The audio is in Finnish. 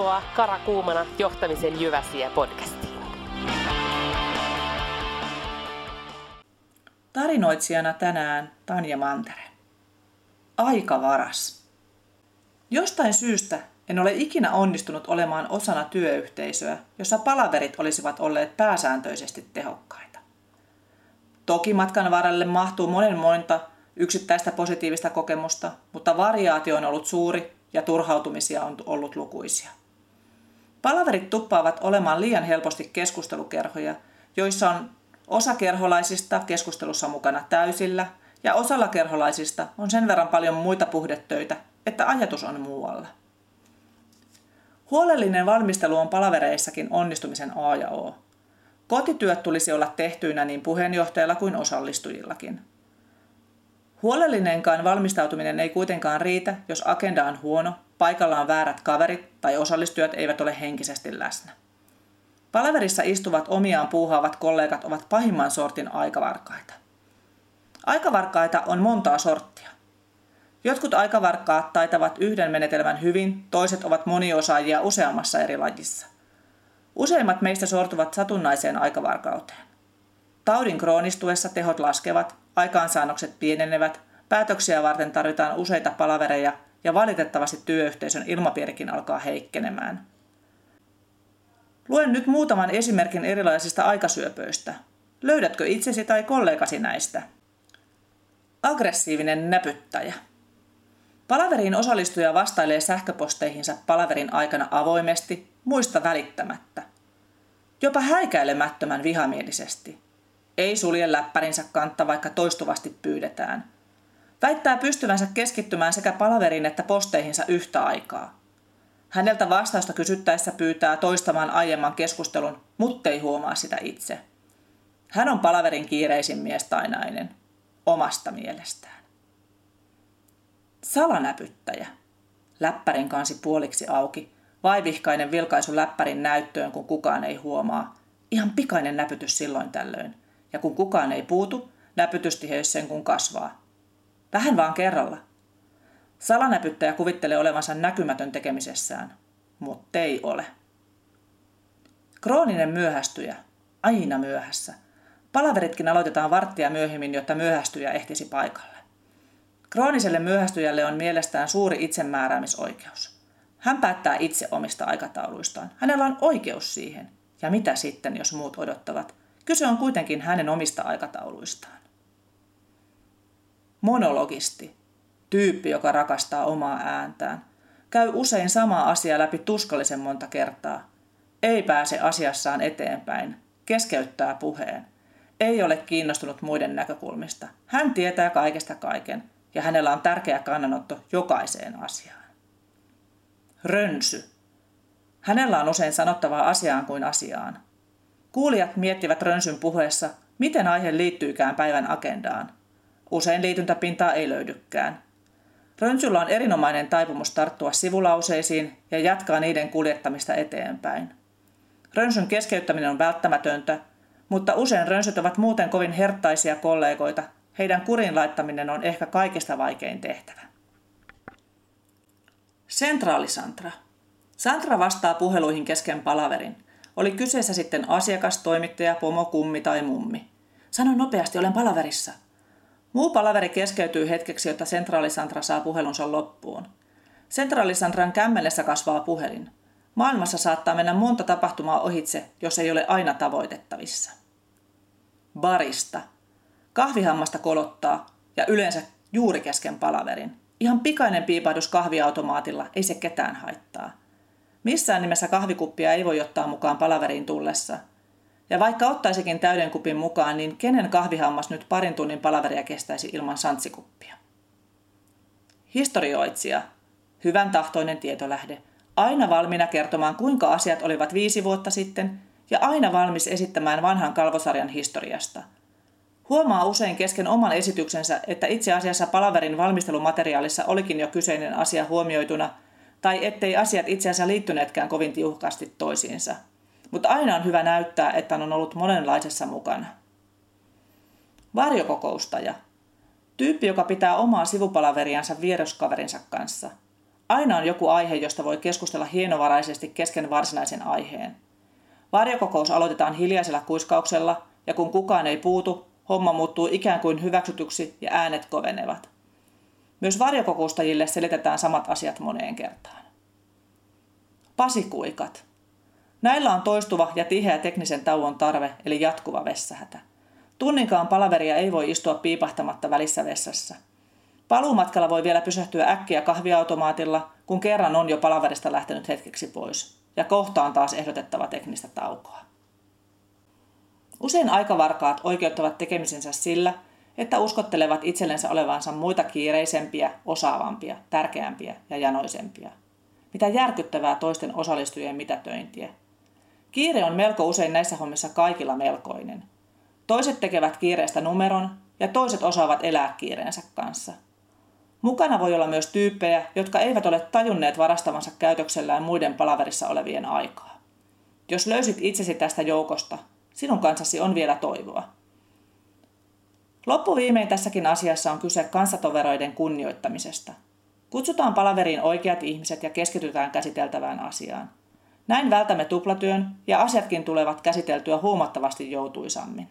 Tervetuloa Karakuumana johtamisen Jyväsiä podcastiin. Tarinoitsijana tänään Tanja Mantere. Aika varas. Jostain syystä en ole ikinä onnistunut olemaan osana työyhteisöä, jossa palaverit olisivat olleet pääsääntöisesti tehokkaita. Toki matkan varrelle mahtuu monen monta yksittäistä positiivista kokemusta, mutta variaatio on ollut suuri ja turhautumisia on ollut lukuisia. Palaverit tuppaavat olemaan liian helposti keskustelukerhoja, joissa on osa kerholaisista keskustelussa mukana täysillä ja osalla kerholaisista on sen verran paljon muita puhdetöitä, että ajatus on muualla. Huolellinen valmistelu on palavereissakin onnistumisen A ja O. Kotityöt tulisi olla tehtyinä niin puheenjohtajalla kuin osallistujillakin. Huolellinenkaan valmistautuminen ei kuitenkaan riitä, jos agenda on huono, paikalla on väärät kaverit tai osallistujat eivät ole henkisesti läsnä. Palaverissa istuvat omiaan puuhaavat kollegat ovat pahimman sortin aikavarkaita. Aikavarkaita on montaa sorttia. Jotkut aikavarkkaat taitavat yhden menetelmän hyvin, toiset ovat moniosaajia useammassa eri lajissa. Useimmat meistä sortuvat satunnaiseen aikavarkauteen. Taudin kroonistuessa tehot laskevat, aikaansaannokset pienenevät, päätöksiä varten tarvitaan useita palavereja ja valitettavasti työyhteisön ilmapiirikin alkaa heikkenemään. Luen nyt muutaman esimerkin erilaisista aikasyöpöistä. Löydätkö itsesi tai kollegasi näistä? Aggressiivinen näpyttäjä. Palaveriin osallistuja vastailee sähköposteihinsa palaverin aikana avoimesti, muista välittämättä. Jopa häikäilemättömän vihamielisesti – ei sulje läppärinsä kantta, vaikka toistuvasti pyydetään. Väittää pystyvänsä keskittymään sekä palaveriin että posteihinsa yhtä aikaa. Häneltä vastausta kysyttäessä pyytää toistamaan aiemman keskustelun, muttei huomaa sitä itse. Hän on palaverin kiireisin mies tai nainen, omasta mielestään. Salanäpyttäjä. Läppärin kansi puoliksi auki, vaivihkainen vilkaisu läppärin näyttöön, kun kukaan ei huomaa. Ihan pikainen näpytys silloin tällöin ja kun kukaan ei puutu, näpytystiheys sen kun kasvaa. Vähän vaan kerralla. Salanäpyttäjä kuvittelee olevansa näkymätön tekemisessään, mutta ei ole. Krooninen myöhästyjä, aina myöhässä. Palaveritkin aloitetaan varttia myöhemmin, jotta myöhästyjä ehtisi paikalle. Krooniselle myöhästyjälle on mielestään suuri itsemääräämisoikeus. Hän päättää itse omista aikatauluistaan. Hänellä on oikeus siihen. Ja mitä sitten, jos muut odottavat? Kyse on kuitenkin hänen omista aikatauluistaan. Monologisti, tyyppi, joka rakastaa omaa ääntään, käy usein samaa asiaa läpi tuskallisen monta kertaa. Ei pääse asiassaan eteenpäin, keskeyttää puheen. Ei ole kiinnostunut muiden näkökulmista. Hän tietää kaikesta kaiken ja hänellä on tärkeä kannanotto jokaiseen asiaan. Rönsy. Hänellä on usein sanottavaa asiaan kuin asiaan. Kuulijat miettivät Rönsyn puheessa, miten aihe liittyykään päivän agendaan. Usein liityntäpintaa ei löydykään. Rönsyllä on erinomainen taipumus tarttua sivulauseisiin ja jatkaa niiden kuljettamista eteenpäin. Rönsyn keskeyttäminen on välttämätöntä, mutta usein rönsyt ovat muuten kovin herttaisia kollegoita. Heidän kurin laittaminen on ehkä kaikista vaikein tehtävä. Sentraali Santra. Santra vastaa puheluihin kesken palaverin – oli kyseessä sitten asiakas, toimittaja, pomo, kummi tai mummi. Sano nopeasti, olen palaverissa. Muu palaveri keskeytyy hetkeksi, jotta sentraalisantra saa puhelunsa loppuun. Sentraalisantran kämmenessä kasvaa puhelin. Maailmassa saattaa mennä monta tapahtumaa ohitse, jos ei ole aina tavoitettavissa. Barista. Kahvihammasta kolottaa ja yleensä juuri kesken palaverin. Ihan pikainen piipahdus kahviautomaatilla, ei se ketään haittaa. Missään nimessä kahvikuppia ei voi ottaa mukaan palaveriin tullessa. Ja vaikka ottaisikin täyden kupin mukaan, niin kenen kahvihammas nyt parin tunnin palaveria kestäisi ilman santsikuppia? Historioitsija, hyvän tahtoinen tietolähde, aina valmiina kertomaan kuinka asiat olivat viisi vuotta sitten ja aina valmis esittämään vanhan kalvosarjan historiasta. Huomaa usein kesken oman esityksensä, että itse asiassa palaverin valmistelumateriaalissa olikin jo kyseinen asia huomioituna – tai ettei asiat itse asiassa liittyneetkään kovin tiukasti toisiinsa. Mutta aina on hyvä näyttää, että on ollut monenlaisessa mukana. Varjokokoustaja. Tyyppi, joka pitää omaa sivupalaveriansa vieroskaverinsa kanssa. Aina on joku aihe, josta voi keskustella hienovaraisesti kesken varsinaisen aiheen. Varjokokous aloitetaan hiljaisella kuiskauksella, ja kun kukaan ei puutu, homma muuttuu ikään kuin hyväksytyksi ja äänet kovenevat. Myös varjokokoustajille selitetään samat asiat moneen kertaan. Pasikuikat. Näillä on toistuva ja tiheä teknisen tauon tarve, eli jatkuva vessähätä. Tunninkaan palaveria ei voi istua piipahtamatta välissä vessassa. Paluumatkalla voi vielä pysähtyä äkkiä kahviautomaatilla, kun kerran on jo palaverista lähtenyt hetkeksi pois. Ja kohtaan taas ehdotettava teknistä taukoa. Usein aikavarkaat oikeuttavat tekemisensä sillä, että uskottelevat itsellensä olevansa muita kiireisempiä, osaavampia, tärkeämpiä ja janoisempia. Mitä järkyttävää toisten osallistujien mitätöintiä. Kiire on melko usein näissä hommissa kaikilla melkoinen. Toiset tekevät kiireestä numeron ja toiset osaavat elää kiireensä kanssa. Mukana voi olla myös tyyppejä, jotka eivät ole tajunneet varastavansa käytöksellään muiden palaverissa olevien aikaa. Jos löysit itsesi tästä joukosta, sinun kanssasi on vielä toivoa. Loppuviimein tässäkin asiassa on kyse kanssatoveroiden kunnioittamisesta. Kutsutaan palaveriin oikeat ihmiset ja keskitytään käsiteltävään asiaan. Näin vältämme tuplatyön ja asiatkin tulevat käsiteltyä huomattavasti joutuisammin.